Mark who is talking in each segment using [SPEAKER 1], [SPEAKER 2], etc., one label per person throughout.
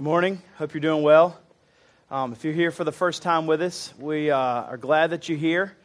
[SPEAKER 1] Good morning. Hope you're doing well. Um, if you're here for the first time with us, we uh, are glad that you're here.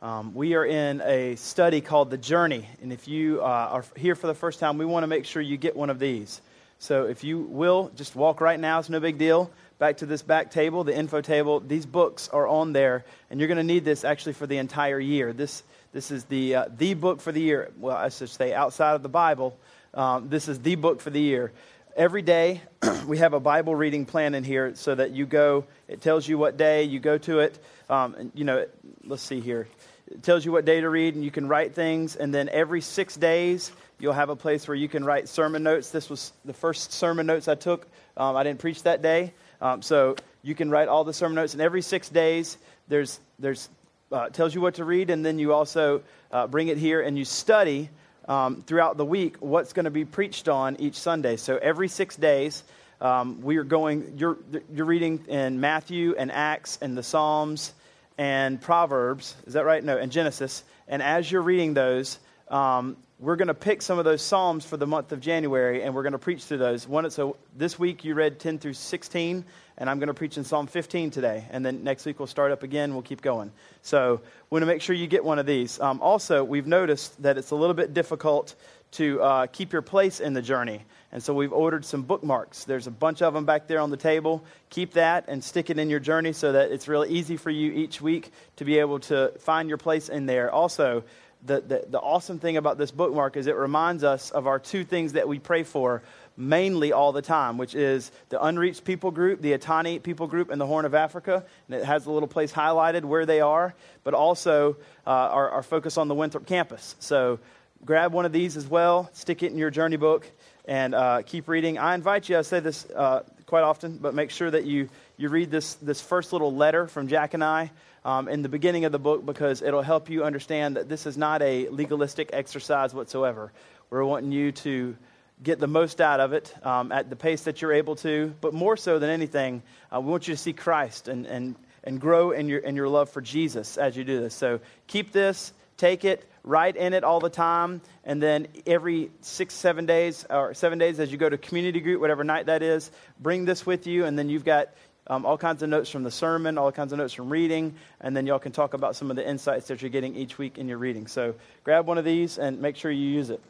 [SPEAKER 1] Um, we are in a study called The Journey. And if you uh, are here for the first time, we want to make sure you get one of these. So if you will, just walk right now. It's no big deal. Back to this back table, the info table. These books are on there, and you're going to need this actually for the entire year. This, this is the, uh, the book for the year. Well, I should say outside of the Bible, um, this is the book for the year every day we have a Bible reading plan in here so that you go, it tells you what day, you go to it. Um, and, you know, let's see here. It tells you what day to read, and you can write things. And then every six days, you'll have a place where you can write sermon notes. This was the first sermon notes I took. Um, I didn't preach that day. Um, so you can write all the sermon notes. And every six days, there's, there's uh, tells you what to read, and then you also uh, bring it here and you study um, throughout the week what's going to be preached on each Sunday. So every six days, um, we are going, you're, you're reading in Matthew and Acts and the Psalms and Proverbs. Is that right? No, and Genesis. And as you're reading those, um, we're going to pick some of those Psalms for the month of January and we're going to preach through those. One, so this week you read 10 through 16 and I'm going to preach in Psalm 15 today. And then next week we'll start up again. We'll keep going. So we want to make sure you get one of these. Um, also, we've noticed that it's a little bit difficult to uh, keep your place in the journey. And so we've ordered some bookmarks. There's a bunch of them back there on the table. Keep that and stick it in your journey so that it's really easy for you each week to be able to find your place in there. Also, the, the, the awesome thing about this bookmark is it reminds us of our two things that we pray for mainly all the time, which is the unreached people group, the Etani people group in the Horn of Africa. And it has a little place highlighted where they are, but also uh, our, our focus on the Winthrop campus. So grab one of these as well, stick it in your journey book, and uh, keep reading. I invite you, I say this uh, quite often, but make sure that you, you read this, this first little letter from Jack and I. Um, in the beginning of the book, because it'll help you understand that this is not a legalistic exercise whatsoever. We're wanting you to get the most out of it um, at the pace that you're able to. But more so than anything, uh, we want you to see Christ and, and, and grow in your, in your love for Jesus as you do this. So keep this, take it, write in it all the time. And then every six, seven days, or seven days as you go to community group, whatever night that is, bring this with you. And then you've got um, all kinds of notes from the sermon, all kinds of notes from reading, and then y'all can talk about some of the insights that you're getting each week in your reading. So grab one of these and make sure you use it.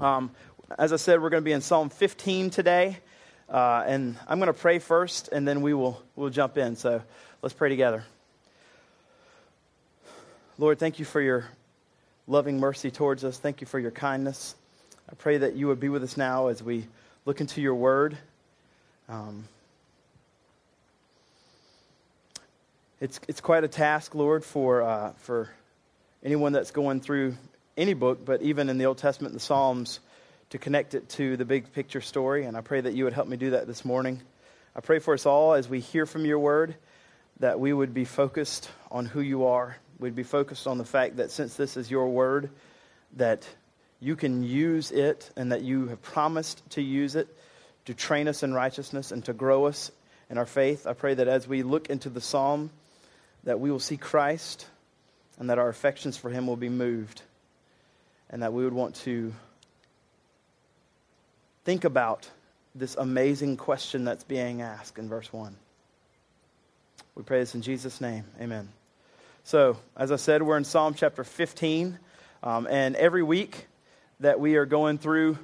[SPEAKER 1] Um, as I said, we're going to be in Psalm 15 today. Uh, and I'm going to pray first, and then we will we'll jump in. So let's pray together. Lord, thank you for your loving mercy towards us. Thank you for your kindness. I pray that you would be with us now as we look into your word. Um, it's, it's quite a task, Lord, for, uh, for anyone that's going through any book, but even in the Old Testament, the Psalms to connect it to the big picture story. And I pray that you would help me do that this morning. I pray for us all as we hear from your word that we would be focused on who you are. We'd be focused on the fact that since this is your word, that you can use it and that you have promised to use it to train us in righteousness and to grow us in our faith. I pray that as we look into the psalm, that we will see Christ and that our affections for him will be moved and that we would want to think about this amazing question that's being asked in verse 1. We pray this in Jesus' name. Amen. So, as I said, we're in Psalm chapter 15. Um, and every week that we are going through,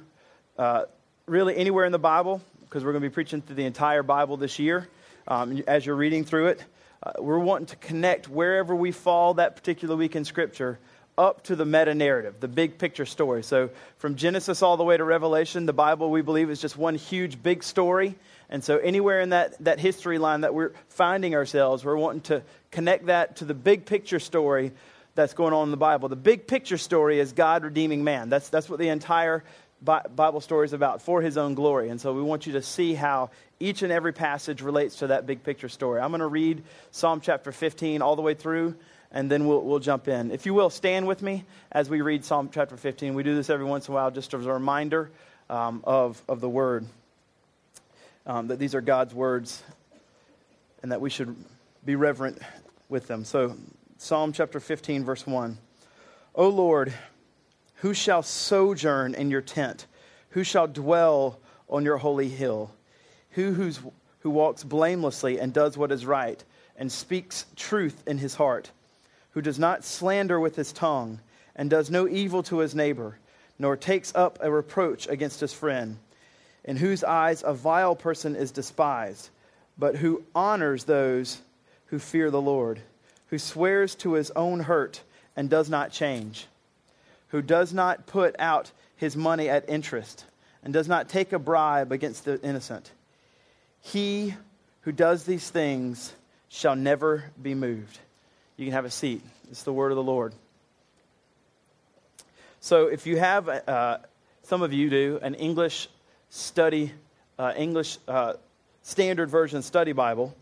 [SPEAKER 1] uh, really anywhere in the Bible, because we're going to be preaching through the entire Bible this year, um, as you're reading through it, uh, we're wanting to connect wherever we fall that particular week in Scripture up to the meta narrative, the big picture story. So, from Genesis all the way to Revelation, the Bible, we believe, is just one huge big story. And so, anywhere in that, that history line that we're finding ourselves, we're wanting to connect that to the big picture story that's going on in the Bible. The big picture story is God redeeming man. That's, that's what the entire Bible stories about for his own glory. And so, we want you to see how each and every passage relates to that big picture story. I'm going to read Psalm chapter 15 all the way through and then we'll, we'll jump in. If you will, stand with me as we read Psalm chapter 15. We do this every once in a while just as a reminder um, of, of the word, um, that these are God's words, and that we should be reverent with them. So, Psalm chapter 15, verse 1. O Lord, who shall sojourn in your tent? Who shall dwell on your holy hill? who, who's, who walks blamelessly and does what is right, and speaks truth in his heart, who does not slander with his tongue, and does no evil to his neighbor, nor takes up a reproach against his friend, in whose eyes a vile person is despised, but who honors those who fear the Lord, who swears to his own hurt and does not change, who does not put out his money at interest, and does not take a bribe against the innocent. He who does these things shall never be moved. You can have a seat. It's the word of the Lord. So, if you have, uh, some of you do, an English study, uh, English uh, standard version study Bible,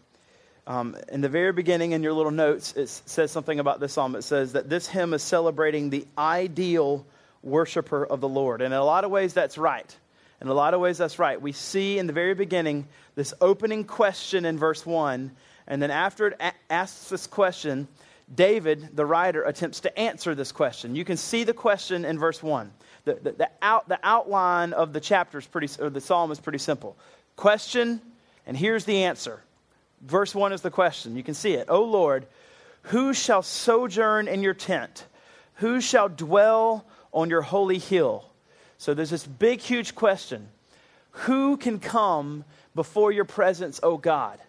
[SPEAKER 1] um, in the very beginning in your little notes, it says something about this psalm. It says that this hymn is celebrating the ideal worshiper of the Lord. And in a lot of ways, that's right. In a lot of ways, that's right. We see in the very beginning this opening question in verse 1, and then after it a- asks this question, David, the writer, attempts to answer this question. You can see the question in verse 1. The, the, the, out, the outline of the chapter is pretty, or the psalm is pretty simple. Question, and here's the answer. Verse 1 is the question. You can see it. O Lord, who shall sojourn in your tent? Who shall dwell on your holy hill? So there's this big, huge question Who can come before your presence, O God?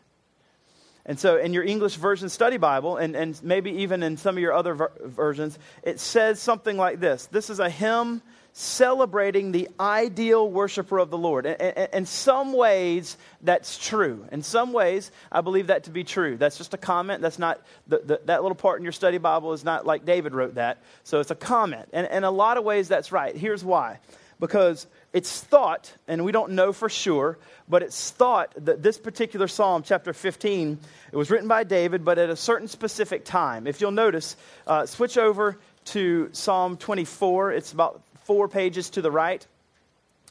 [SPEAKER 1] And so, in your English version study Bible, and, and maybe even in some of your other ver- versions, it says something like this This is a hymn celebrating the ideal worshiper of the Lord. In some ways, that's true. In some ways, I believe that to be true. That's just a comment. That's not, the, the, that little part in your study Bible is not like David wrote that. So it's a comment. And in a lot of ways, that's right. Here's why. Because it's thought, and we don't know for sure, but it's thought that this particular psalm, chapter 15, it was written by David, but at a certain specific time. If you'll notice, uh, switch over to Psalm 24. It's about four pages to the right.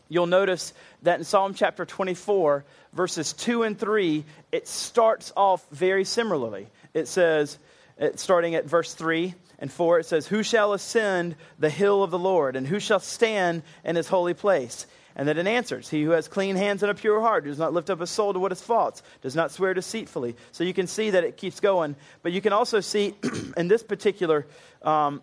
[SPEAKER 1] You'll notice that in Psalm chapter 24, verses 2 and 3, it starts off very similarly. It says, starting at verse 3, and 4, it says, Who shall ascend the hill of the Lord, and who shall stand in his holy place? And then it answers, He who has clean hands and a pure heart, does not lift up his soul to what is false, does not swear deceitfully. So you can see that it keeps going. But you can also see in this particular um,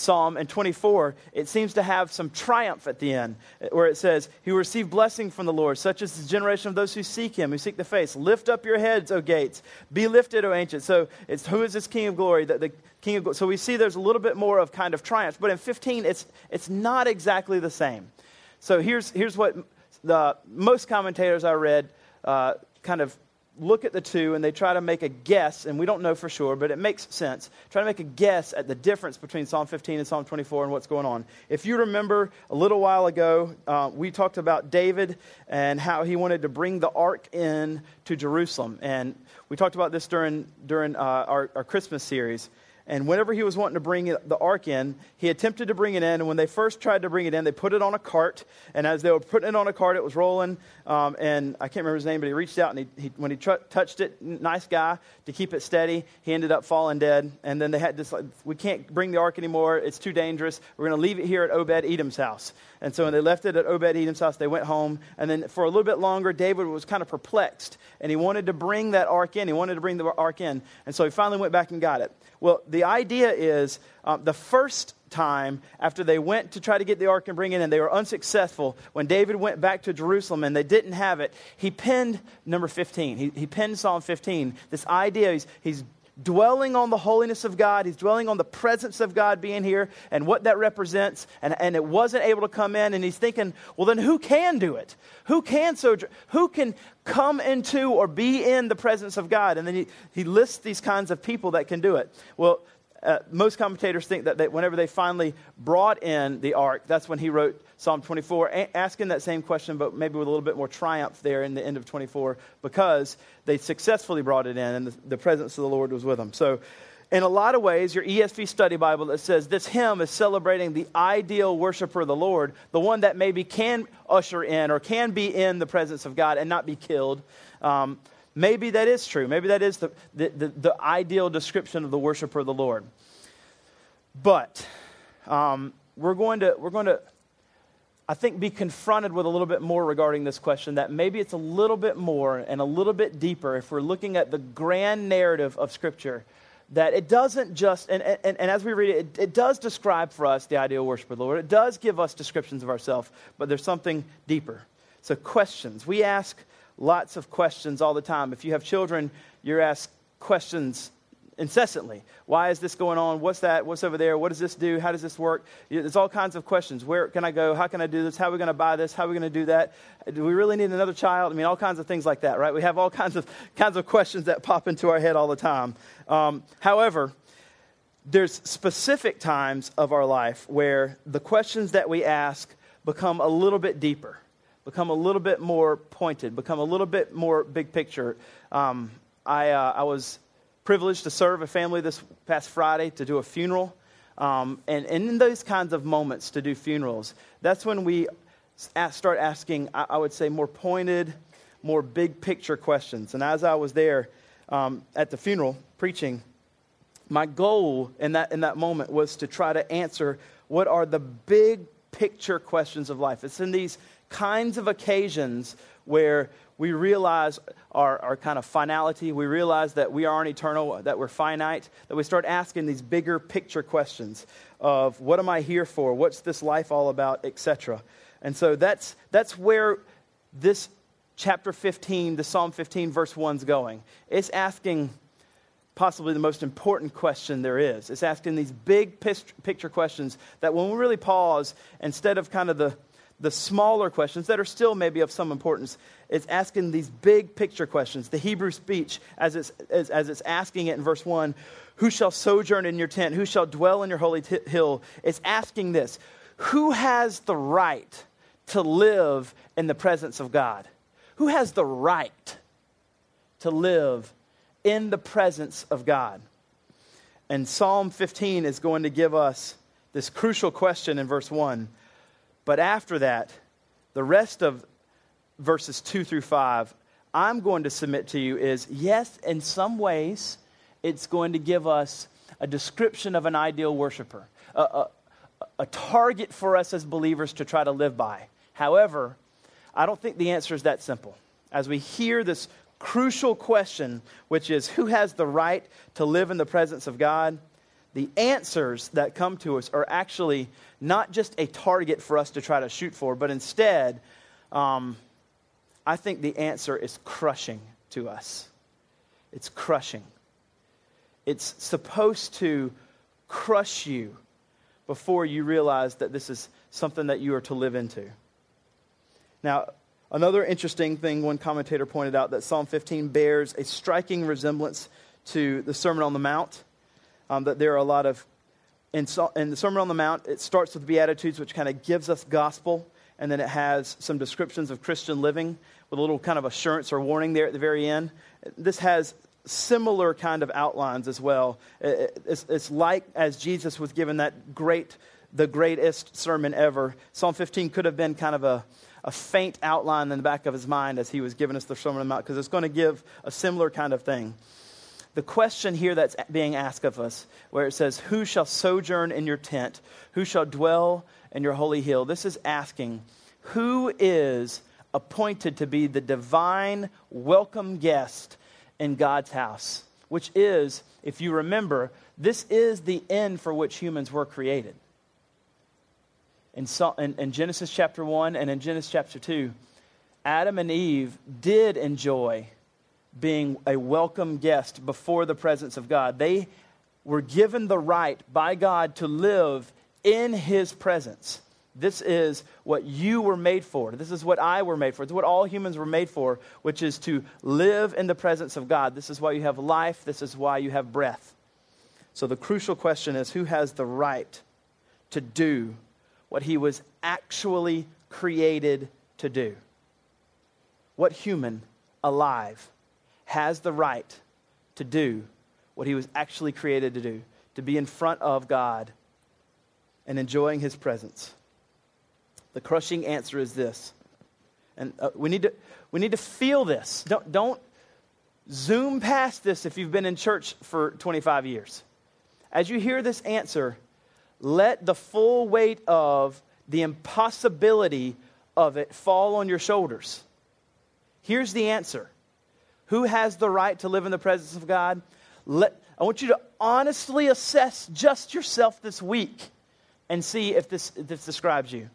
[SPEAKER 1] Psalm and 24, it seems to have some triumph at the end, where it says, will receive blessing from the Lord, such as the generation of those who seek Him, who seek the face. Lift up your heads, O gates. Be lifted, O ancient. So it's who is this King of glory? The, the King of So we see there's a little bit more of kind of triumph. But in 15, it's, it's not exactly the same. So here's, here's what the most commentators I read uh, kind of look at the two and they try to make a guess, and we don't know for sure, but it makes sense. Try to make a guess at the difference between Psalm 15 and Psalm 24 and what's going on. If you remember a little while ago, uh, we talked about David and how he wanted to bring the ark in to Jerusalem. And we talked about this during, during uh, our, our Christmas series. And whenever he was wanting to bring the ark in, he attempted to bring it in. And when they first tried to bring it in, they put it on a cart. And as they were putting it on a cart, it was rolling. Um, and I can't remember his name, but he reached out and he, he when he tr- touched it, nice guy, to keep it steady, he ended up falling dead. And then they had this, like, we can't bring the ark anymore. It's too dangerous. We're going to leave it here at Obed Edom's house. And so when they left it at Obed Edom's house, they went home. And then for a little bit longer, David was kind of perplexed. And he wanted to bring that ark in. He wanted to bring the ark in. And so he finally went back and got it. Well, the idea is um, the first time after they went to try to get the ark and bring it in, they were unsuccessful. When David went back to Jerusalem and they didn't have it, he penned number 15. He, he penned Psalm 15. This idea, he's, he's dwelling on the holiness of God. He's dwelling on the presence of God being here and what that represents. And, and it wasn't able to come in. And he's thinking, well, then who can do it? Who can so who can come into or be in the presence of God? And then he, he lists these kinds of people that can do it. Well, uh, most commentators think that they, whenever they finally brought in the ark, that's when he wrote Psalm 24, a- asking that same question, but maybe with a little bit more triumph there in the end of 24, because they successfully brought it in and the, the presence of the Lord was with them. So, in a lot of ways, your ESV study Bible that says this hymn is celebrating the ideal worshiper of the Lord, the one that maybe can usher in or can be in the presence of God and not be killed. Um, maybe that is true. Maybe that is the, the, the, the ideal description of the worshiper of the Lord. But um, we're going to, we're going to I think, be confronted with a little bit more regarding this question that maybe it's a little bit more and a little bit deeper if we're looking at the grand narrative of Scripture. That it doesn't just, and, and, and as we read it, it, it does describe for us the ideal worship of the Lord. It does give us descriptions of ourselves, but there's something deeper. So, questions. We ask lots of questions all the time. If you have children, you're asked questions incessantly. Why is this going on? What's that? What's over there? What does this do? How does this work? There's all kinds of questions. Where can I go? How can I do this? How are we going to buy this? How are we going to do that? Do we really need another child? I mean, all kinds of things like that, right? We have all kinds of kinds of questions that pop into our head all the time. Um, however, there's specific times of our life where the questions that we ask become a little bit deeper, become a little bit more pointed, become a little bit more big picture. Um, I, uh, I was privileged to serve a family this past Friday to do a funeral. Um, and, and in those kinds of moments to do funerals, that's when we ask, start asking, I, I, would say, more pointed, more big picture questions. And as I was there um, at the funeral preaching, my goal in that, in that moment was to try to answer what are the big picture questions of life. It's in these kinds of occasions where we realize our, our kind of finality. We realize that we aren't eternal, that we're finite, that we start asking these bigger picture questions of what am I here for? What's this life all about, etc. And so that's, that's where this chapter 15, the Psalm 15, verse 1 is going. It's asking possibly the most important question there is. It's asking these big picture questions that when we really pause, instead of kind of the the smaller questions that are still maybe of some importance. It's asking these big picture questions. The Hebrew speech, as it's, as, as it's asking it in verse 1, who shall sojourn in your tent? Who shall dwell in your holy t- hill? It's asking this Who has the right to live in the presence of God? Who has the right to live in the presence of God? And Psalm 15 is going to give us this crucial question in verse 1 but after that, the rest of verses 2 through 5, I'm going to submit to you is yes, in some ways, it's going to give us a description of an ideal worshiper, a, a, a target for us as believers to try to live by. However, I don't think the answer is that simple. As we hear this crucial question, which is who has the right to live in the presence of God, the answers that come to us are actually not just a target for us to try to shoot for, but instead, um, I think the answer is crushing to us. It's crushing. It's supposed to crush you before you realize that this is something that you are to live into. Now, another interesting thing one commentator pointed out that Psalm 15 bears a striking resemblance to the Sermon on the Mount um, that there are a lot of, in, in the Sermon on the Mount, it starts with Beatitudes, which kind of gives us gospel, and then it has some descriptions of Christian living with a little kind of assurance or warning there at the very end. This has similar kind of outlines as well. It's, it's like as Jesus was given that great, the greatest sermon ever. Psalm 15 could have been kind of a, a faint outline in the back of his mind as he was giving us the Sermon on the Mount, because it's going to give a similar kind of thing the question here that's being asked of us, where it says, Who shall sojourn in your tent? Who shall dwell in your holy hill? This is asking, Who is appointed to be the divine welcome guest in God's house? Which is, if you remember, this is the end for which humans were created. In, in, in Genesis chapter 1 and in Genesis chapter 2, Adam and Eve did enjoy being a welcome guest before the presence of God. They were given the right by God to live in His presence. This is what you were made for. This is what I were made for. It's what all humans were made for, which is to live in the presence of God. This is why you have life. This is why you have breath. So the crucial question is who has the right to do what he was actually created to do? What human alive has the right to do what he was actually created to do to be in front of God and enjoying his presence. The crushing answer is this. And uh, we, need to, we need to feel this. Don't, don't zoom past this if you've been in church for 25 years. As you hear this answer, let the full weight of the impossibility of it fall on your shoulders? Here's the answer Who has the right to live in the presence of God? Let, I want you to honestly assess just yourself this week and see if this, if this describes you.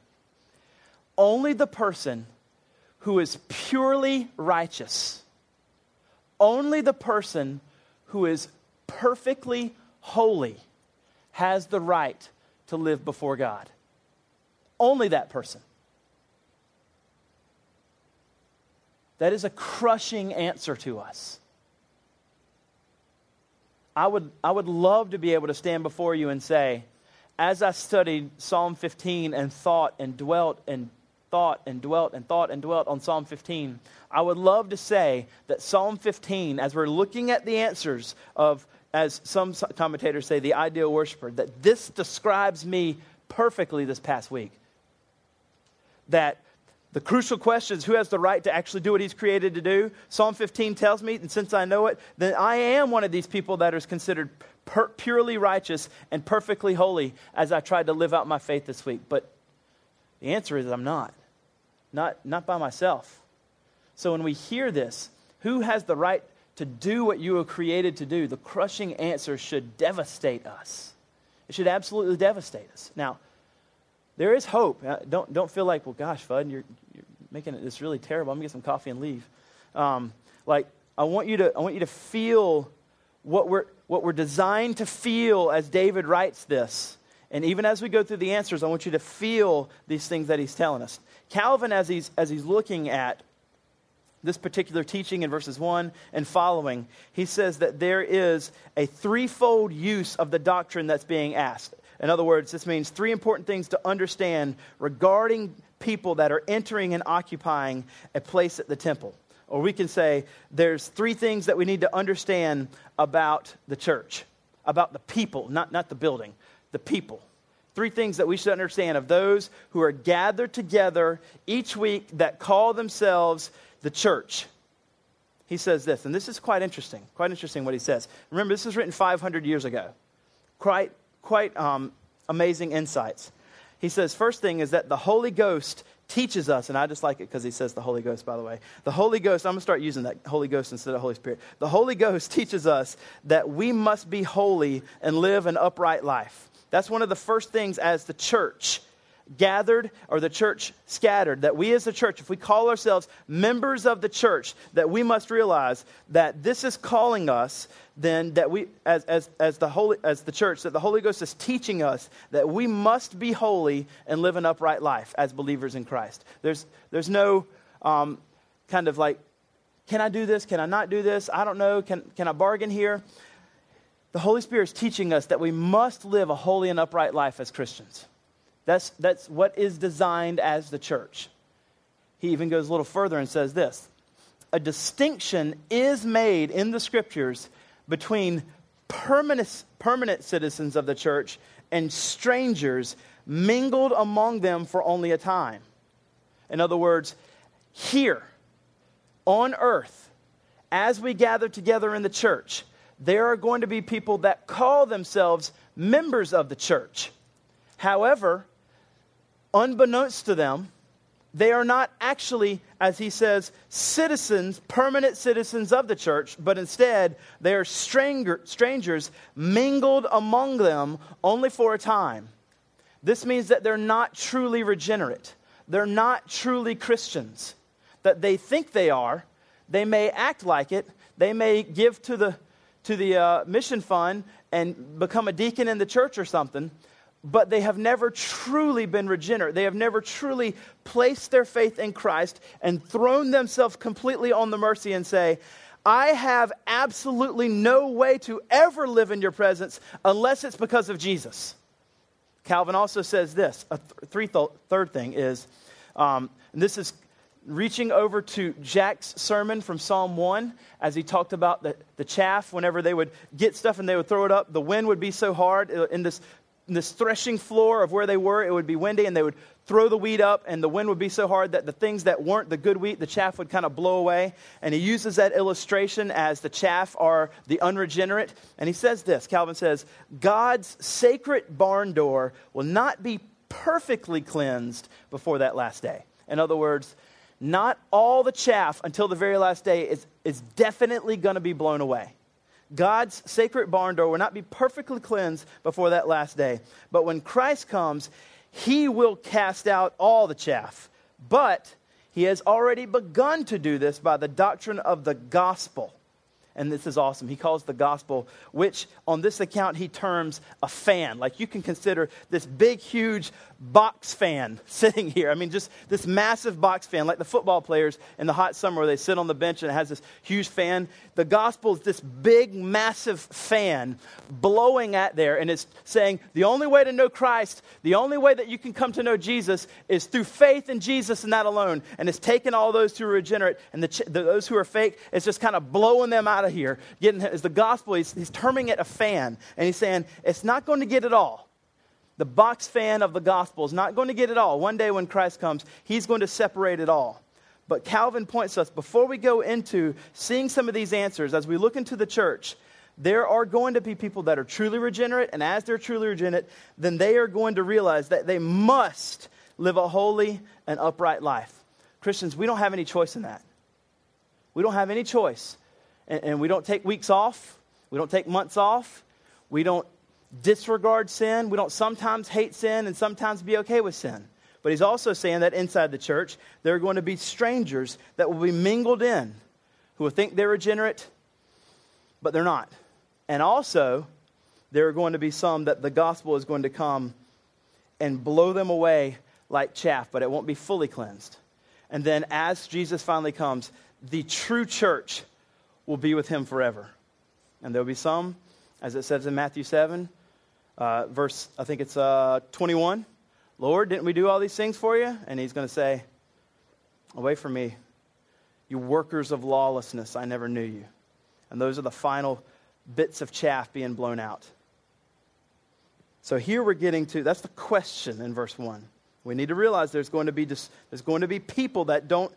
[SPEAKER 1] Only the person who is purely righteous, only the person who is perfectly holy has the right to live before God. Only that person. That is a crushing answer to us. I would, I would love to be able to stand before you and say, as I studied Psalm 15 and thought and dwelt and thought and dwelt and thought and dwelt on Psalm 15, I would love to say that Psalm 15, as we're looking at the answers of, as some commentators say, the ideal worshiper, that this describes me perfectly this past week. That the crucial question is who has the right to actually do what he's created to do? Psalm 15 tells me, and since I know it, then I am one of these people that is considered per- purely righteous and perfectly holy as I tried to live out my faith this week. But the answer is I'm not. Not, not by myself. So when we hear this, who has the right to do what you were created to do? The crushing answer should devastate us. It should absolutely devastate us. Now, there is hope. Uh, don't, don't feel like, well, gosh, Fudd, you're, you're making it this really terrible. I'm going to get some coffee and leave. Um, like, I want, you to, I want you to feel what we're, what we're designed to feel as David writes this. And even as we go through the answers, I want you to feel these things that he's telling us. Calvin, as he's, as he's looking at this particular teaching in verses 1 and following, he says that there is a threefold use of the doctrine that's being asked. In other words, this means three important things to understand regarding people that are entering and occupying a place at the temple. Or we can say there's three things that we need to understand about the church, about the people, not, not the building, the people. Three things that we should understand of those who are gathered together each week that call themselves the church. He says this, and this is quite interesting, quite interesting what he says. Remember, this was written 500 years ago. Quite quite um, amazing insights. He says, first thing is that the Holy Ghost teaches us, and I just like it because he says the Holy Ghost, by the way. The Holy Ghost, I'm going to start using that Holy Ghost instead of Holy Spirit. The Holy Ghost teaches us that we must be holy and live an upright life. That's one of the first things as the church gathered or the church scattered, that we as a church, if we call ourselves members of the church, that we must realize that this is calling us then that we as, as, as the holy as the church that the holy ghost is teaching us that we must be holy and live an upright life as believers in christ. There's there's no um, kind of like can i do this? Can i not do this? I don't know. Can, can i bargain here? The holy spirit is teaching us that we must live a holy and upright life as christians that's, that's what is designed as the church. He even goes a little further and says this A distinction is made in the scriptures between permanent, permanent citizens of the church and strangers mingled among them for only a time. In other words, here on earth, as we gather together in the church, there are going to be people that call themselves members of the church. However, unbeknownst to them, they are not actually, as he says, citizens, permanent citizens of the church, but instead they are stranger, strangers mingled among them only for a time. This means that they're not truly regenerate. They're not truly Christians. That they think they are. They may act like it. They may give to the, to the uh, mission fund and become a deacon in the church or something but they have never truly been regenerate. They have never truly placed their faith in Christ and thrown themselves completely on the mercy and say, I have absolutely no way to ever live in your presence unless it's because of Jesus. Calvin also says this a th- three th- third thing is, um, this is reaching over to Jack's sermon from Psalm 1 as he talked about the, the chaff. Whenever they would get stuff and they would throw it up, the wind would be so hard uh, in this this threshing floor of where they were, it would be windy, and they would throw the wheat up, and the wind would be so hard that the things that weren't the good wheat, the chaff would kind of blow away. And he uses that illustration as the chaff are the unregenerate. And he says this Calvin says, God's sacred barn door will not be perfectly cleansed before that last day. In other words, not all the chaff until the very last day is, is definitely going to be blown away. God's sacred barn door will not be perfectly cleansed before that last day. But when Christ comes, he will cast out all the chaff. But he has already begun to do this by the doctrine of the gospel and this is awesome. He calls the gospel, which on this account he terms a fan. Like you can consider this big, huge box fan sitting here. I mean, just this massive box fan, like the football players in the hot summer where they sit on the bench and it has this huge fan. The gospel is this big, massive fan blowing at there, and it's saying the only way to know Christ, the only way that you can come to know Jesus is through faith in Jesus and that alone. And it's taking all those who are regenerate and the, the, those who are fake, it's just kind of blowing them out of here. Getting, it's the gospel, he's, he's terming it a fan, and he's saying it's not going to get it all the box fan of the gospel is not going to get it all. One day when Christ comes, he's going to separate it all. But Calvin points us before we go into seeing some of these answers, as we look into the church, there are going to be people that are truly regenerate, and as they're truly regenerate, then they are going to realize that they must live a holy and upright life. Christians, we don't have any choice in that. We don't have any choice. And, and we don't take weeks off, we don't take months off, we don't disregard sin. We don't sometimes hate sin and sometimes be okay with sin. But he's also saying that inside the church, there are going to be strangers that will be mingled in who will think they're regenerate, but they're not. And also, there are going to be some that the gospel is going to come and blow them away like chaff, but it won't be fully cleansed. And then, as Jesus finally comes, the true church will be with him forever. And there'll be some, as it says in Matthew 7, uh, verse, I think it's uh, 21. Lord, didn't we do all these things for you? And he's going to say, Away from me, you workers of lawlessness, I never knew you. And those are the final bits of chaff being blown out. So here we're getting to that's the question in verse 1. We need to realize there's going to be there's going to be people that don't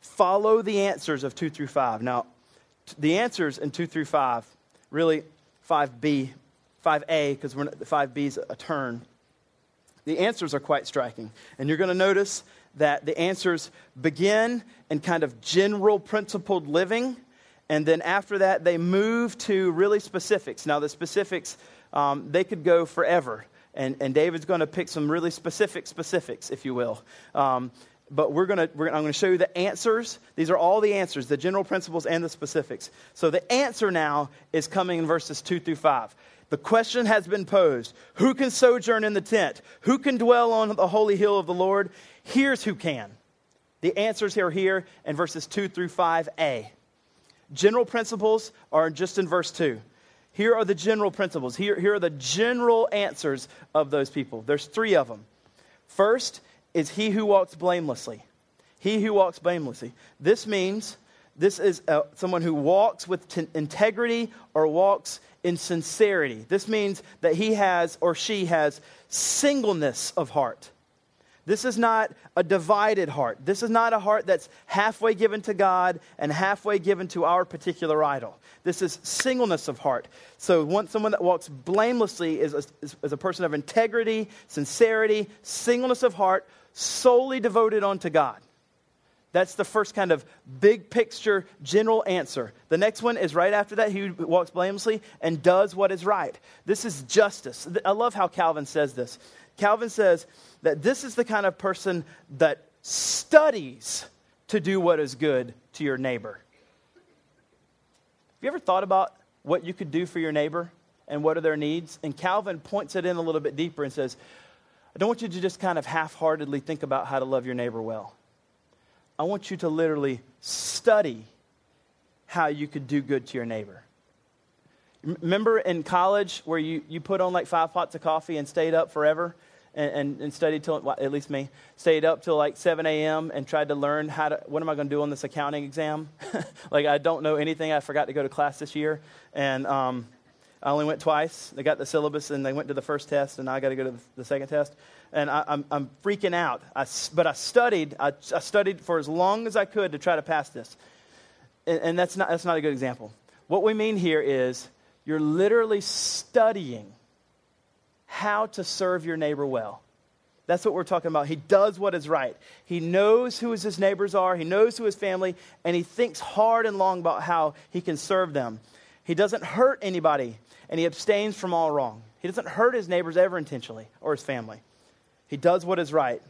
[SPEAKER 1] follow the answers of 2 through 5. Now, the answers in 2 through 5, really 5b 5a, because 5b is a turn, the answers are quite striking. And you're going to notice that the answers begin in kind of general principled living, and then after that, they move to really specifics. Now, the specifics, um, they could go forever. And, and David's going to pick some really specific specifics, if you will. Um, but we're gonna, we're, I'm going to show you the answers. These are all the answers, the general principles and the specifics. So the answer now is coming in verses 2 through 5. The question has been posed Who can sojourn in the tent? Who can dwell on the holy hill of the Lord? Here's who can. The answers are here in verses 2 through 5a. General principles are just in verse 2. Here are the general principles. Here, here are the general answers of those people. There's three of them. First is he who walks blamelessly. He who walks blamelessly. This means this is uh, someone who walks with t- integrity or walks in sincerity. This means that he has or she has singleness of heart. This is not a divided heart. This is not a heart that's halfway given to God and halfway given to our particular idol. This is singleness of heart. So, one, someone that walks blamelessly is a, is, is a person of integrity, sincerity, singleness of heart, solely devoted unto God. That's the first kind of big picture, general answer. The next one is right after that. He walks blamelessly and does what is right. This is justice. I love how Calvin says this. Calvin says that this is the kind of person that studies to do what is good to your neighbor. Have you ever thought about what you could do for your neighbor and what are their needs? And Calvin points it in a little bit deeper and says, I don't want you to just kind of half heartedly think about how to love your neighbor well. I want you to literally study how you could do good to your neighbor. Remember in college where you, you put on like five pots of coffee and stayed up forever and, and, and studied till, well, at least me, stayed up till like 7 a.m. and tried to learn how to, what am I going to do on this accounting exam? like I don't know anything. I forgot to go to class this year. And um, I only went twice. They got the syllabus and they went to the first test and I got to go to the second test and I, am I'm, I'm freaking out. I, but I studied. I, I, studied for as long as I could to try to pass this. And, and that's, not, that's not a good example. What we mean here is you're literally studying how to serve your neighbor well. That's what we're talking about. He does what is right. He knows who his neighbors are, he knows who his family, and he thinks hard and long about how he can serve them. He doesn't hurt anybody, and he abstains from all wrong. He doesn't hurt his neighbors ever intentionally or his family. He does what is right.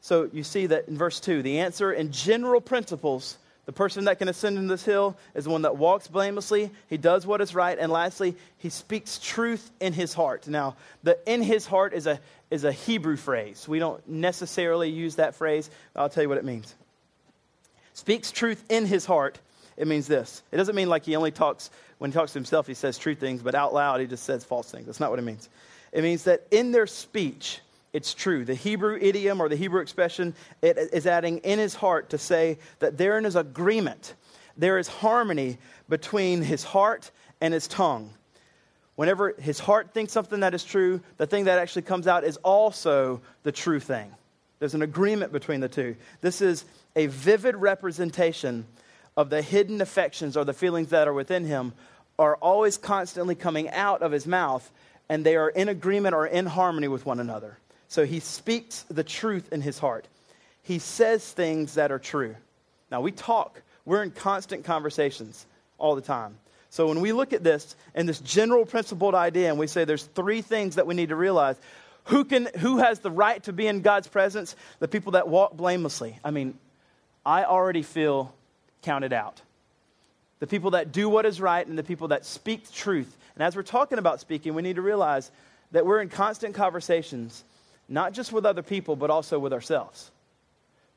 [SPEAKER 1] So you see that in verse 2, the answer in general principles the person that can ascend in this hill is the one that walks blamelessly, he does what is right, and lastly, he speaks truth in his heart. Now, the in his heart is a, is a Hebrew phrase. We don't necessarily use that phrase. I'll tell you what it means. Speaks truth in his heart. It means this. It doesn't mean like he only talks, when he talks to himself, he says true things, but out loud, he just says false things. That's not what it means. It means that in their speech, it's true. The Hebrew idiom or the Hebrew expression it is adding in his heart to say that therein is agreement. There is harmony between his heart and his tongue. Whenever his heart thinks something that is true, the thing that actually comes out is also the true thing. There's an agreement between the two. This is a vivid representation of the hidden affections or the feelings that are within him are always constantly coming out of his mouth and they are in agreement or in harmony with one another. So he speaks the truth in his heart. He says things that are true. Now, we talk, we're in constant conversations all the time. So when we look at this and this general principled idea, and we say there's three things that we need to realize who, can, who has the right to be in God's presence? The people that walk blamelessly. I mean, I already feel counted out. The people that do what is right and the people that speak truth. And as we're talking about speaking, we need to realize that we're in constant conversations not just with other people, but also with ourselves.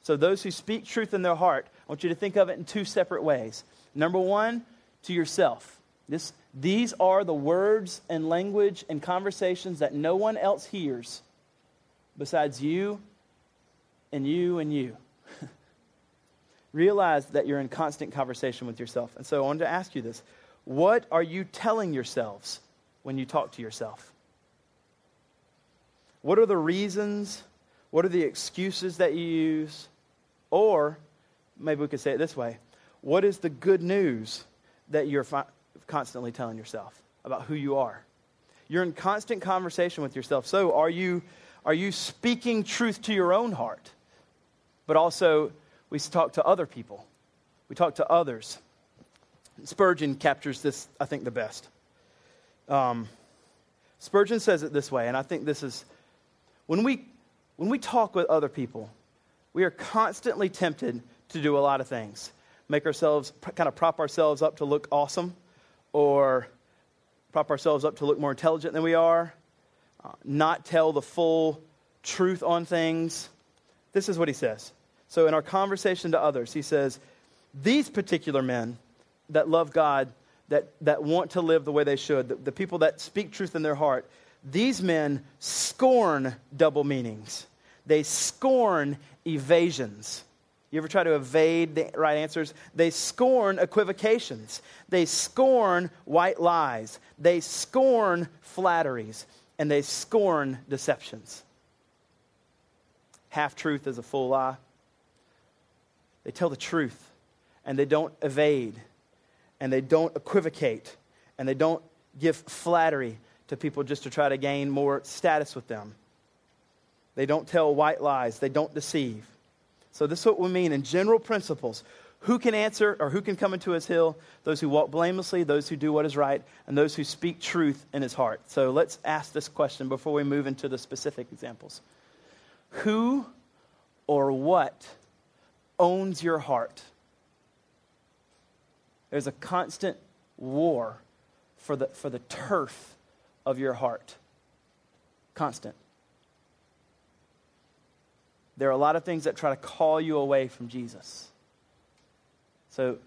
[SPEAKER 1] So, those who speak truth in their heart, I want you to think of it in two separate ways. Number one, to yourself. This, these are the words and language and conversations that no one else hears besides you and you and you. Realize that you're in constant conversation with yourself. And so I wanted to ask you this What are you telling yourselves when you talk to yourself? What are the reasons? What are the excuses that you use? Or maybe we could say it this way What is the good news that you're fi- constantly telling yourself about who you are? You're in constant conversation with yourself. So, are you, are you speaking truth to your own heart? But also, we talk to other people, we talk to others. Spurgeon captures this, I think, the best. Um, Spurgeon says it this way, and I think this is when we, when we talk with other people, we are constantly tempted to do a lot of things. Make ourselves, kind of prop ourselves up to look awesome, or prop ourselves up to look more intelligent than we are, uh, not tell the full truth on things. This is what he says. So, in our conversation to others, he says, These particular men that love God, that, that want to live the way they should, the, the people that speak truth in their heart, these men scorn double meanings, they scorn evasions. You ever try to evade the right answers? They scorn equivocations. They scorn white lies. They scorn flatteries. And they scorn deceptions. Half truth is a full lie. They tell the truth and they don't evade and they don't equivocate and they don't give flattery to people just to try to gain more status with them. They don't tell white lies, they don't deceive. So, this is what we mean in general principles. Who can answer or who can come into his hill? Those who walk blamelessly, those who do what is right, and those who speak truth in his heart. So, let's ask this question before we move into the specific examples. Who or what owns your heart? There's a constant war for the, for the turf of your heart. Constant. There are a lot of things that try to call you away from Jesus. So,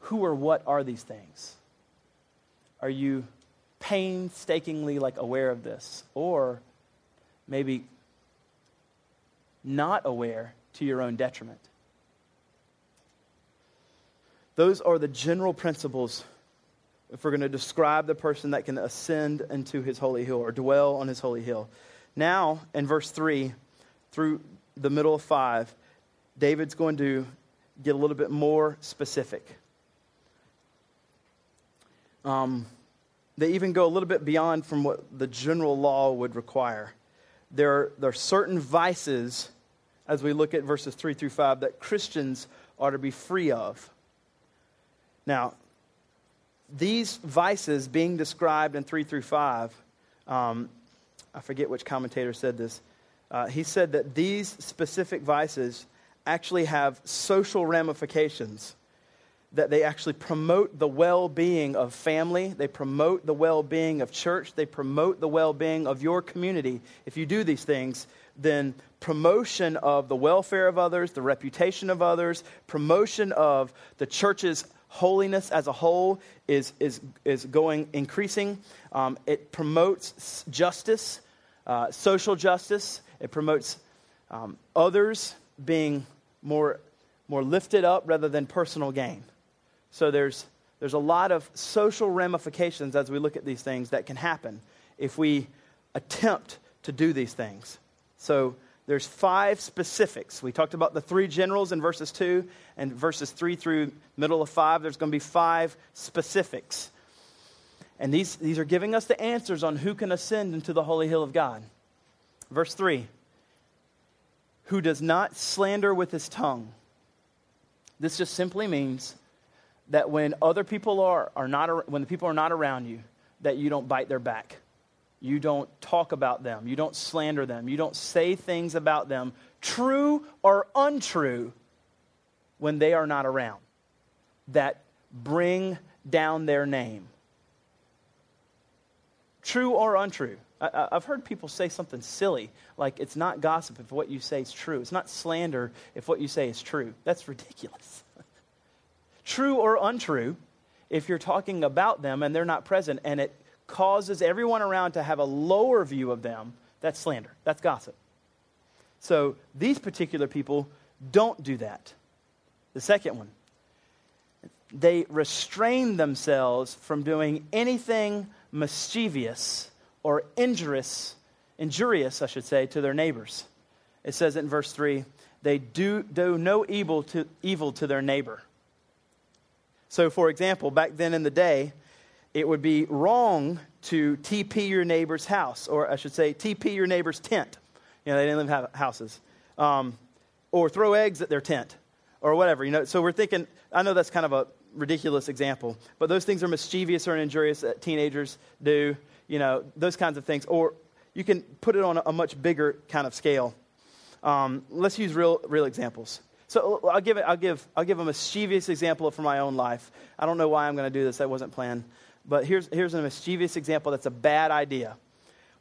[SPEAKER 1] who or what are these things? Are you painstakingly like aware of this or maybe not aware to your own detriment? Those are the general principles if we're going to describe the person that can ascend into his holy hill or dwell on his holy hill. Now, in verse 3 through the middle of 5, David's going to get a little bit more specific. Um, they even go a little bit beyond from what the general law would require. there, there are certain vices, as we look at verses 3 through 5, that Christians are to be free of. Now, these vices being described in 3 through 5, um, I forget which commentator said this. Uh, he said that these specific vices actually have social ramifications, that they actually promote the well being of family, they promote the well being of church, they promote the well being of your community. If you do these things, then promotion of the welfare of others, the reputation of others, promotion of the church's holiness as a whole is, is, is going increasing. Um, it promotes justice, uh, social justice. It promotes um, others being more, more lifted up rather than personal gain. So there's, there's a lot of social ramifications as we look at these things that can happen if we attempt to do these things. So there's five specifics. We talked about the three generals in verses 2 and verses 3 through middle of 5. There's going to be five specifics. And these, these are giving us the answers on who can ascend into the holy hill of God. Verse 3 Who does not slander with his tongue. This just simply means that when other people are, are not, when the people are not around you, that you don't bite their back you don't talk about them. You don't slander them. You don't say things about them, true or untrue, when they are not around, that bring down their name. True or untrue. I, have heard people say something silly, like it's not gossip if what you say is true. It's not slander if what you say is true. That's ridiculous. true or untrue, if you're talking about them and they're not present and it causes everyone around to have a lower view of them, that's slander. That's gossip. So these particular people don't do that. The second one, they restrain themselves from doing anything mischievous or injurious, injurious, I should say, to their neighbors. It says in verse 3 they do, do no evil to, evil to their neighbor. So, for example, back then in the day, it would be wrong to TP your neighbor's house, or I should say, TP your neighbor's tent. You know, they didn't live houses. Um, or throw eggs at their tent, or whatever. You know, so we're thinking, I know that's kind of a ridiculous example, but those things are mischievous or injurious that teenagers do, you know, those kinds of things. Or you can put it on a, a much bigger kind of scale. Um, let's use real, real examples. So I'll give, it, I'll, give, I'll give a mischievous example from my own life. I don't know why I'm going to do this. That wasn't planned. But here's, here's a mischievous example that's a bad idea.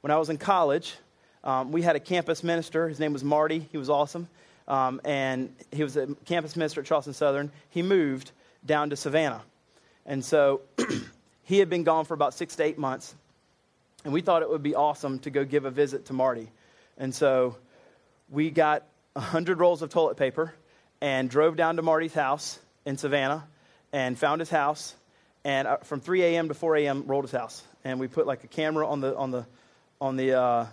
[SPEAKER 1] When I was in college, um, we had a campus minister. His name was Marty. He was awesome. Um, and he was a campus minister at Charleston Southern. He moved down to Savannah. And so he had been gone for about six to eight months. And we thought it would be awesome to go give a visit to Marty. And so we got 100 rolls of toilet paper and drove down to Marty's house in Savannah and found his house and uh, from 3 a.m. to 4 a.m. rolled his house, and we put like a camera on the on the on the uh,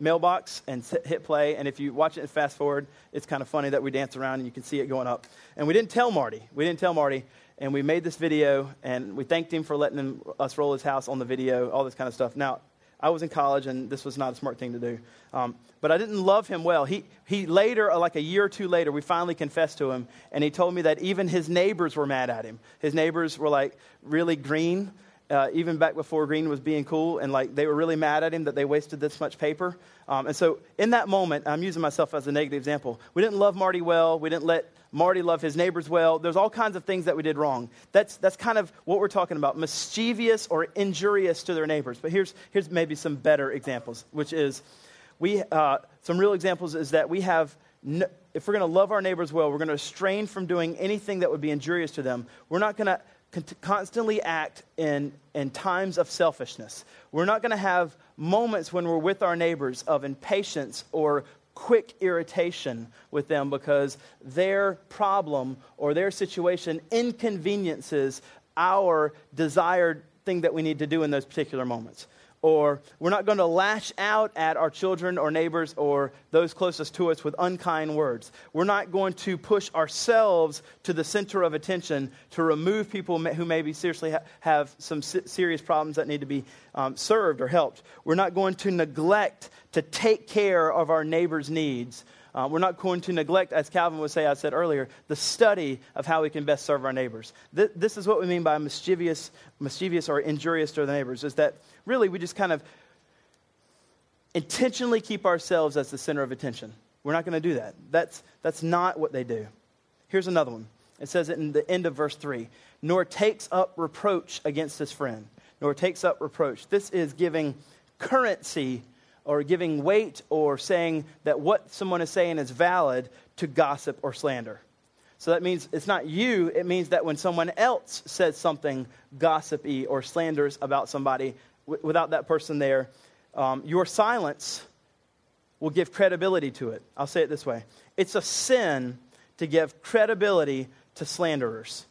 [SPEAKER 1] mailbox and hit play. And if you watch it and fast forward, it's kind of funny that we dance around and you can see it going up. And we didn't tell Marty. We didn't tell Marty. And we made this video, and we thanked him for letting him, us roll his house on the video, all this kind of stuff. Now, I was in college, and this was not a smart thing to do. Um, but I didn't love him well. He, he later, uh, like a year or two later, we finally confessed to him, and he told me that even his neighbors were mad at him. His neighbors were like really green, uh, even back before green was being cool, and like they were really mad at him that they wasted this much paper. Um, and so in that moment, I'm using myself as a negative example. We didn't love Marty well. We didn't let Marty love his neighbors well. There's all kinds of things that we did wrong. That's, that's kind of what we're talking about mischievous or injurious to their neighbors. But here's, here's maybe some better examples, which is we, uh, some real examples is that we have, no, if we're going to love our neighbors well, we're going to restrain from doing anything that would be injurious to them. We're not going to constantly act in, in times of selfishness. We're not going to have moments when we're with our neighbors of impatience or quick irritation with them because their problem or their situation inconveniences our desired thing that we need to do in those particular moments. Or we're not going to lash out at our children or neighbors or those closest to us with unkind words. We're not going to push ourselves to the center of attention to remove people who maybe seriously ha- have some serious problems that need to be um, served or helped. We're not going to neglect to take care of our neighbor's needs. Uh, we're not going to neglect, as Calvin would say, I said earlier, the study of how we can best serve our neighbors. Th- this is what we mean by mischievous, mischievous or injurious to the neighbors, is that really we just kind of intentionally keep ourselves as the center of attention. We're not going to do that. That's, that's not what they do. Here's another one. It says it in the end of verse 3 nor takes up reproach against his friend, nor takes up reproach. This is giving currency or giving weight or saying that what someone is saying is valid to gossip or slander. So that means it's not you, it means that when someone else says something gossipy or slanders about somebody w- without that person there, um, your silence will give credibility to it. I'll say it this way it's a sin to give credibility to slanderers.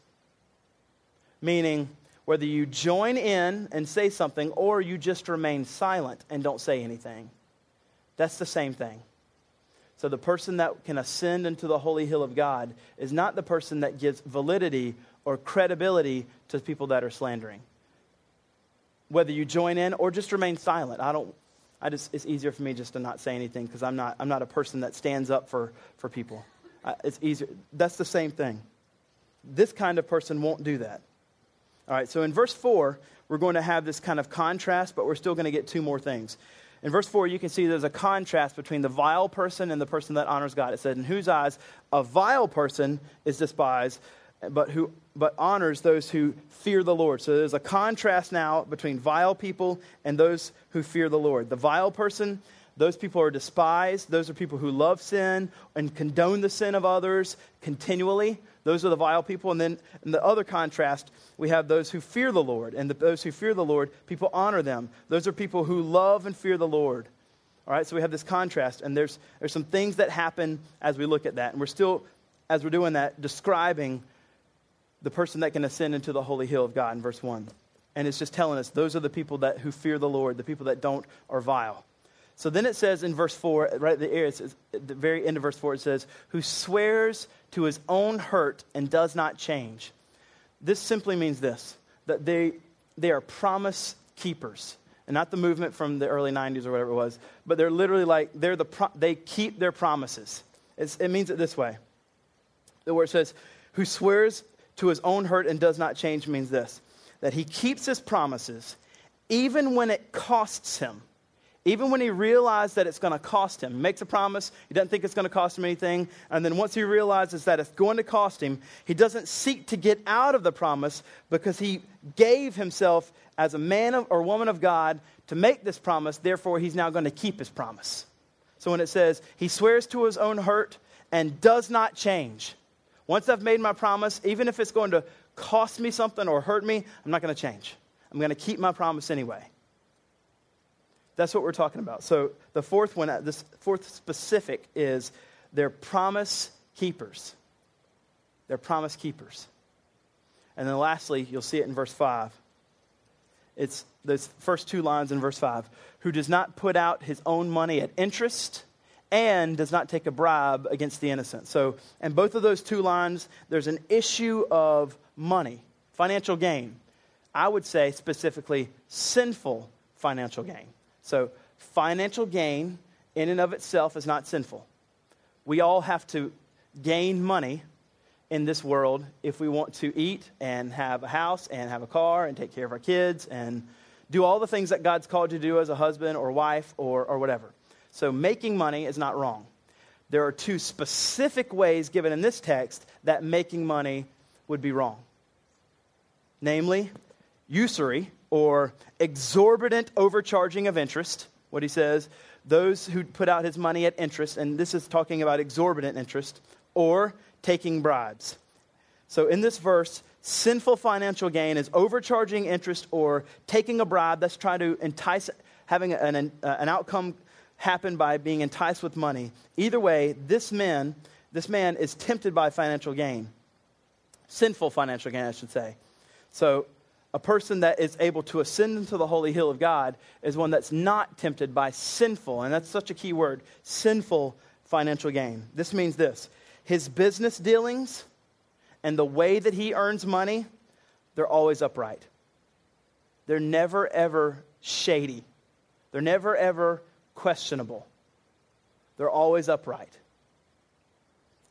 [SPEAKER 1] Meaning, whether you join in and say something or you just remain silent and don't say anything. That's the same thing. So, the person that can ascend into the holy hill of God is not the person that gives validity or credibility to people that are slandering. Whether you join in or just remain silent, I don't. I just, it's easier for me just to not say anything because I'm not, I'm not a person that stands up for, for people. I, it's easier. That's the same thing. This kind of person won't do that. All right, so in verse 4, we're going to have this kind of contrast, but we're still going to get two more things. In verse 4, you can see there's a contrast between the vile person and the person that honors God. It said, In whose eyes a vile person is despised, but, who, but honors those who fear the Lord. So there's a contrast now between vile people and those who fear the Lord. The vile person, those people are despised. Those are people who love sin and condone the sin of others continually. Those are the vile people. And then in the other contrast, we have those who fear the Lord. And the, those who fear the Lord, people honor them. Those are people who love and fear the Lord. All right, so we have this contrast. And there's, there's some things that happen as we look at that. And we're still, as we're doing that, describing the person that can ascend into the holy hill of God in verse 1. And it's just telling us those are the people that, who fear the Lord, the people that don't are vile. So then it says in verse 4, right at the, air, says, at the very end of verse 4, it says, Who swears to his own hurt and does not change. This simply means this that they, they are promise keepers. And not the movement from the early 90s or whatever it was, but they're literally like, they're the pro- they keep their promises. It's, it means it this way. The word says, Who swears to his own hurt and does not change means this that he keeps his promises even when it costs him. Even when he realized that it's going to cost him, makes a promise, he doesn't think it's going to cost him anything, and then once he realizes that it's going to cost him, he doesn't seek to get out of the promise because he gave himself as a man of, or woman of God to make this promise, therefore he's now going to keep his promise. So when it says he swears to his own hurt and does not change, once I've made my promise, even if it's going to cost me something or hurt me, I'm not going to change. I'm going to keep my promise anyway. That's what we're talking about. So the fourth one, uh, this fourth specific is they're promise keepers. They're promise keepers. And then lastly, you'll see it in verse 5. It's those first two lines in verse 5 who does not put out his own money at interest and does not take a bribe against the innocent. So, in both of those two lines, there's an issue of money, financial gain. I would say specifically sinful financial gain. So, financial gain in and of itself is not sinful. We all have to gain money in this world if we want to eat and have a house and have a car and take care of our kids and do all the things that God's called you to do as a husband or wife or, or whatever. So, making money is not wrong. There are two specific ways given in this text that making money would be wrong namely, usury or exorbitant overcharging of interest. What he says, those who put out his money at interest, and this is talking about exorbitant interest, or taking bribes. So in this verse, sinful financial gain is overcharging interest or taking a bribe that's trying to entice, having an, an, uh, outcome happen by being enticed with money. Either way, this man, this man is tempted by financial gain. Sinful financial gain, I should say. So a person that is able to ascend into the holy hill of God is one that's not tempted by sinful, and that's such a key word sinful financial gain. This means this his business dealings and the way that he earns money, they're always upright. They're never, ever shady. They're never, ever questionable. They're always upright.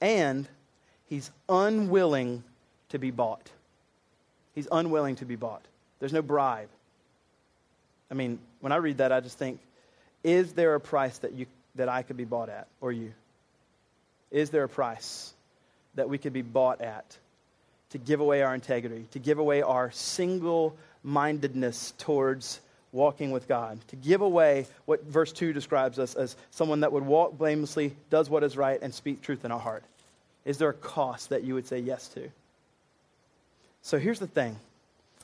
[SPEAKER 1] And he's unwilling to be bought. He's unwilling to be bought. There's no bribe. I mean, when I read that, I just think, is there a price that, you, that I could be bought at, or you? Is there a price that we could be bought at to give away our integrity, to give away our single mindedness towards walking with God, to give away what verse 2 describes us as someone that would walk blamelessly, does what is right, and speak truth in our heart? Is there a cost that you would say yes to? So here's the thing.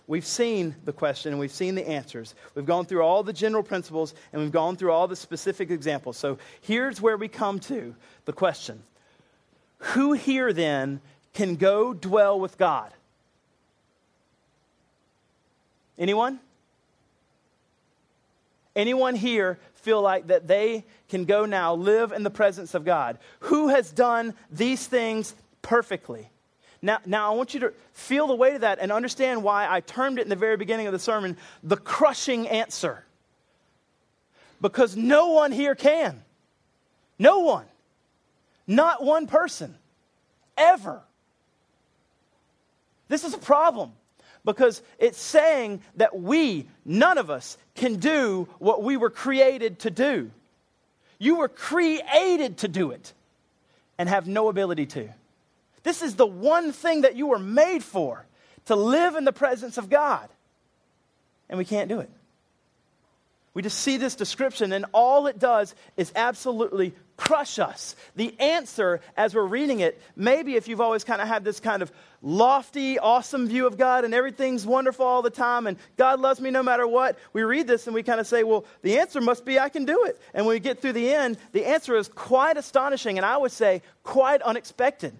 [SPEAKER 1] We've seen the question and we've seen the answers. We've gone through all the general principles and we've gone through all the specific examples. So here's where we come to the question Who here then can go dwell with God? Anyone? Anyone here feel like that they can go now live in the presence of God? Who has done these things perfectly? Now, now I want you to feel the weight of that and understand why I termed it in the very beginning of the sermon the crushing answer. Because no one here can. No one. Not one person. Ever. This is a problem because it's saying that we, none of us, can do what we were created to do. You were created to do it and have no ability to. This is the one thing that you were made for to live in the presence of God. And we can't do it. We just see this description, and all it does is absolutely crush us. The answer, as we're reading it, maybe if you've always kind of had this kind of lofty, awesome view of God and everything's wonderful all the time and God loves me no matter what, we read this and we kind of say, well, the answer must be I can do it. And when we get through the end, the answer is quite astonishing, and I would say quite unexpected.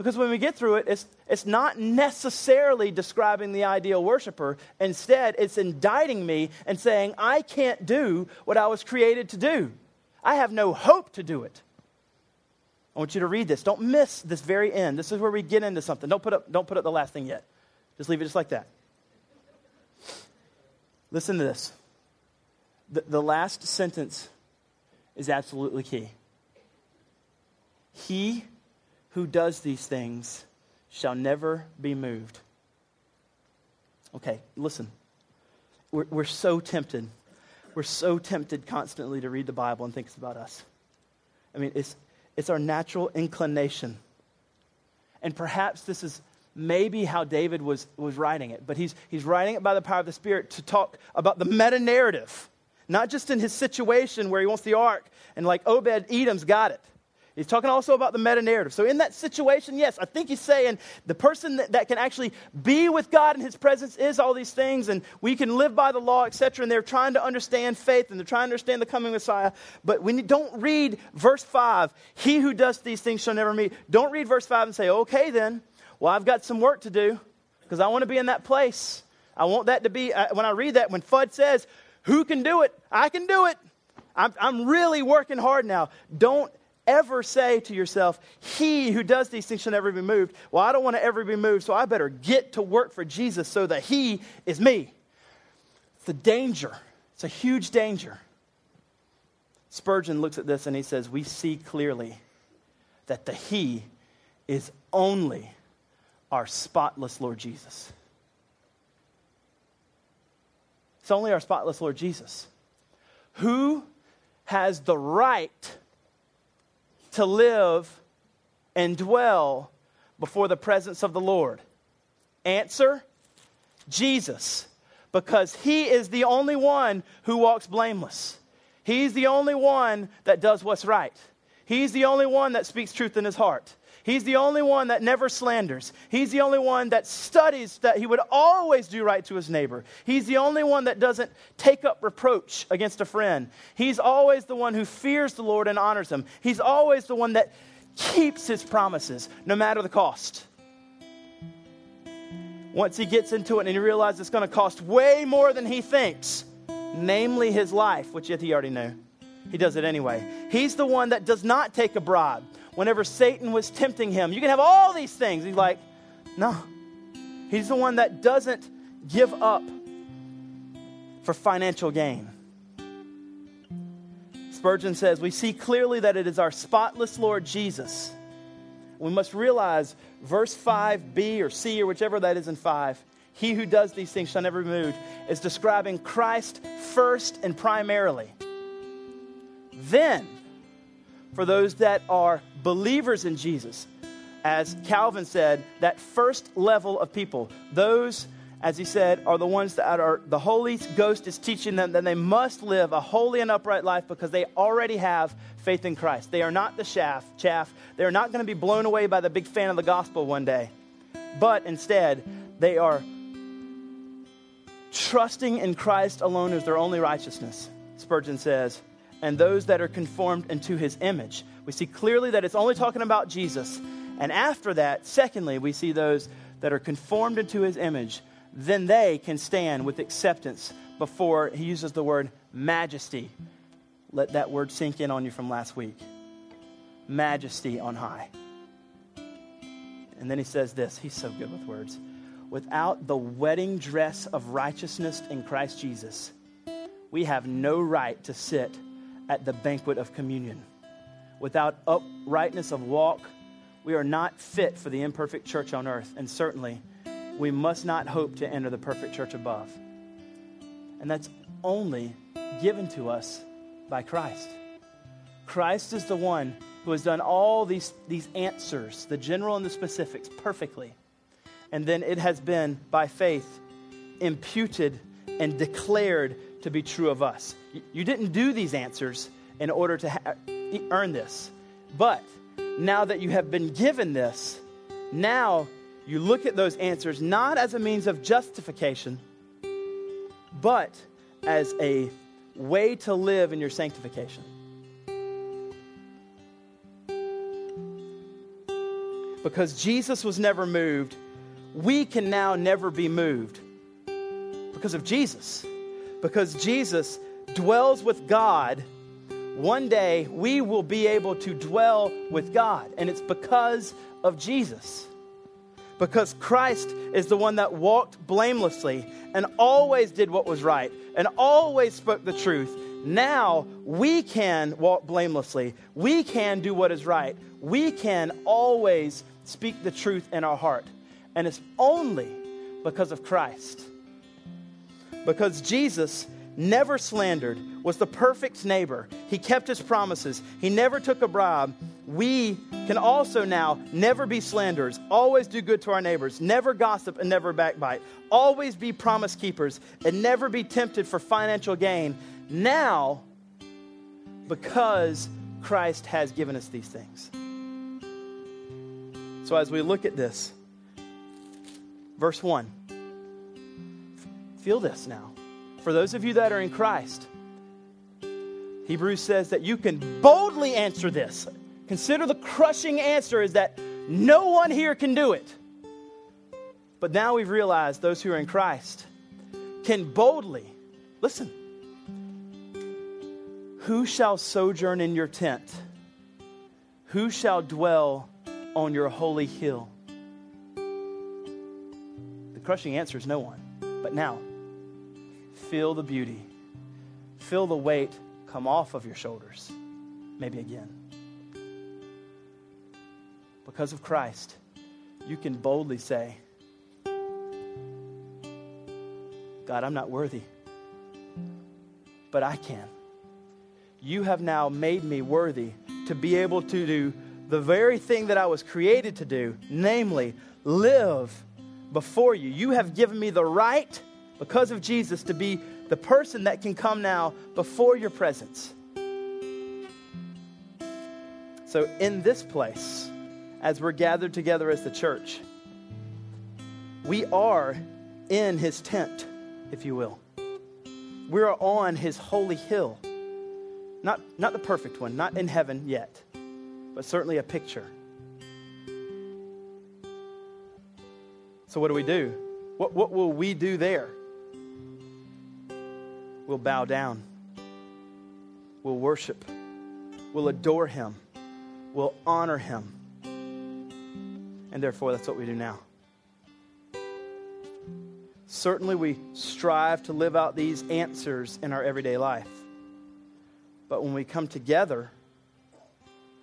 [SPEAKER 1] Because when we get through it, it's, it's not necessarily describing the ideal worshiper. Instead, it's indicting me and saying, I can't do what I was created to do. I have no hope to do it. I want you to read this. Don't miss this very end. This is where we get into something. Don't put up, don't put up the last thing yet. Just leave it just like that. Listen to this. The, the last sentence is absolutely key. He who does these things shall never be moved. Okay, listen. We're, we're so tempted. We're so tempted constantly to read the Bible and think it's about us. I mean, it's, it's our natural inclination. And perhaps this is maybe how David was, was writing it, but he's, he's writing it by the power of the Spirit to talk about the meta narrative, not just in his situation where he wants the ark and like Obed Edom's got it. He's talking also about the meta narrative. So, in that situation, yes, I think he's saying the person that, that, can actually be with God in his presence is all these things, and we can live by the law, etc. And they're trying to understand faith and they're trying to understand the coming Messiah. But when you don't read verse 5, he who does these things shall never meet. Don't read verse 5 and say, okay, then, well, I've got some work to do because I want to be in that place. I want that to be, uh, when I read that, when Fudd says, who can do it? I can do it. I'm, I'm really working hard now. Don't ever say to yourself, He who does these things shall never be moved. Well, I don't want to ever be moved, so I better get to work for Jesus so that He is me. It's a danger, it's a huge danger. Spurgeon looks at this and he says, We see clearly that the He is only our spotless Lord Jesus. It's only our spotless Lord Jesus. Who has the right to live and dwell before the presence of the Lord? Answer Jesus, because he is the only one who walks blameless. He's the only one that does what's right. He's the only one that speaks truth in his heart. He's the only one that never slanders. He's the only one that studies that he would always do right to his neighbor. He's the only one that doesn't take up reproach against a friend. He's always the one who fears the Lord and honors him. He's always the one that keeps his promises, no matter the cost. once he gets into it and he realizes it's going to cost way more than he thinks, namely his life, which yet he already knew. He does it anyway. He's the one that does not take a bribe. Whenever Satan was tempting him, you can have all these things. He's like, no. He's the one that doesn't give up for financial gain. Spurgeon says, We see clearly that it is our spotless Lord Jesus. We must realize verse 5b or c or whichever that is in 5 he who does these things shall never be moved is describing Christ first and primarily. Then, for those that are believers in Jesus, as Calvin said, that first level of people, those as he said, are the ones that are the Holy Ghost is teaching them that they must live a holy and upright life because they already have faith in Christ. They are not the chaff, chaff. They are not going to be blown away by the big fan of the gospel one day. But instead, they are trusting in Christ alone as their only righteousness, Spurgeon says, and those that are conformed into his image. We see clearly that it's only talking about Jesus. And after that, secondly, we see those that are conformed into his image then they can stand with acceptance before he uses the word majesty. Let that word sink in on you from last week. Majesty on high. And then he says this he's so good with words. Without the wedding dress of righteousness in Christ Jesus, we have no right to sit at the banquet of communion. Without uprightness of walk, we are not fit for the imperfect church on earth, and certainly we must not hope to enter the perfect church above. And that's only given to us by Christ. Christ is the one who has done all these, these answers, the general and the specifics, perfectly. And then it has been, by faith, imputed and declared to be true of us. You didn't do these answers in order to ha- earn this. But now that you have been given this, now you look at those answers not as a means of justification, but as a way to live in your sanctification. Because Jesus was never moved, we can now never be moved because of Jesus. Because Jesus dwells with God, one day we will be able to dwell with God. And it's because of Jesus because Christ is the one that walked blamelessly and always did what was right and always spoke the truth. Now we can walk blamelessly. We can do what is right. We can always speak the truth in our heart. And it's only because of Christ. Because Jesus never slandered, was the perfect neighbor. He kept his promises. He never took a bribe. We can also now never be slanderers, always do good to our neighbors, never gossip and never backbite, always be promise keepers and never be tempted for financial gain. Now, because Christ has given us these things. So, as we look at this, verse 1, feel this now. For those of you that are in Christ, Hebrews says that you can boldly answer this. Consider the crushing answer is that no one here can do it. But now we've realized those who are in Christ can boldly, listen, who shall sojourn in your tent? Who shall dwell on your holy hill? The crushing answer is no one. But now, feel the beauty, feel the weight come off of your shoulders, maybe again. Because of Christ, you can boldly say, God, I'm not worthy, but I can. You have now made me worthy to be able to do the very thing that I was created to do, namely, live before you. You have given me the right because of Jesus, to be the person that can come now before your presence. So, in this place, as we're gathered together as the church, we are in his tent, if you will. We are on his holy hill. Not, not the perfect one, not in heaven yet, but certainly a picture. So, what do we do? What, what will we do there? We'll bow down. We'll worship. We'll adore him. We'll honor him. And therefore, that's what we do now. Certainly, we strive to live out these answers in our everyday life. But when we come together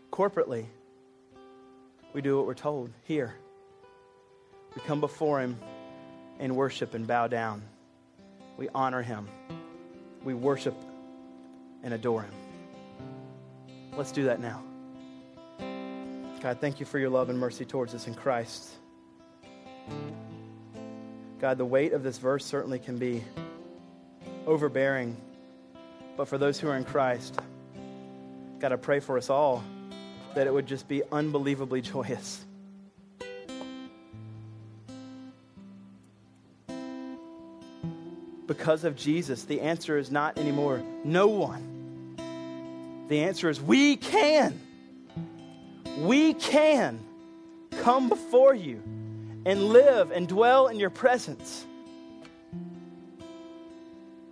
[SPEAKER 1] corporately, we do what we're told here. We come before Him and worship and bow down. We honor Him. We worship and adore Him. Let's do that now. God, thank you for your love and mercy towards us in Christ. God, the weight of this verse certainly can be overbearing, but for those who are in Christ, God, I pray for us all that it would just be unbelievably joyous. Because of Jesus, the answer is not anymore no one. The answer is we can we can come before you and live and dwell in your presence.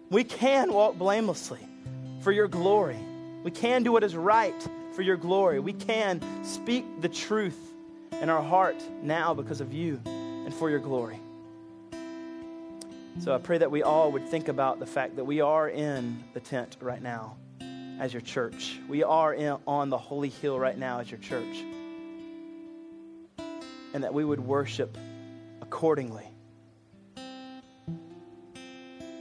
[SPEAKER 1] We can walk blamelessly for your glory. We can do what is right for your glory. We can speak the truth in our heart now because of you and for your glory. So I pray that we all would think about the fact that we are in the tent right now as your church. We are in, on the holy hill right now as your church. And that we would worship accordingly.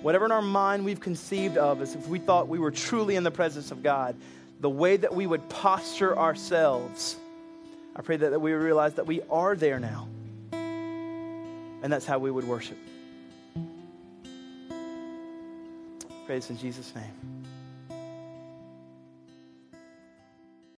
[SPEAKER 1] Whatever in our mind we've conceived of as if we thought we were truly in the presence of God, the way that we would posture ourselves, I pray that, that we realize that we are there now. And that's how we would worship. Praise in Jesus' name.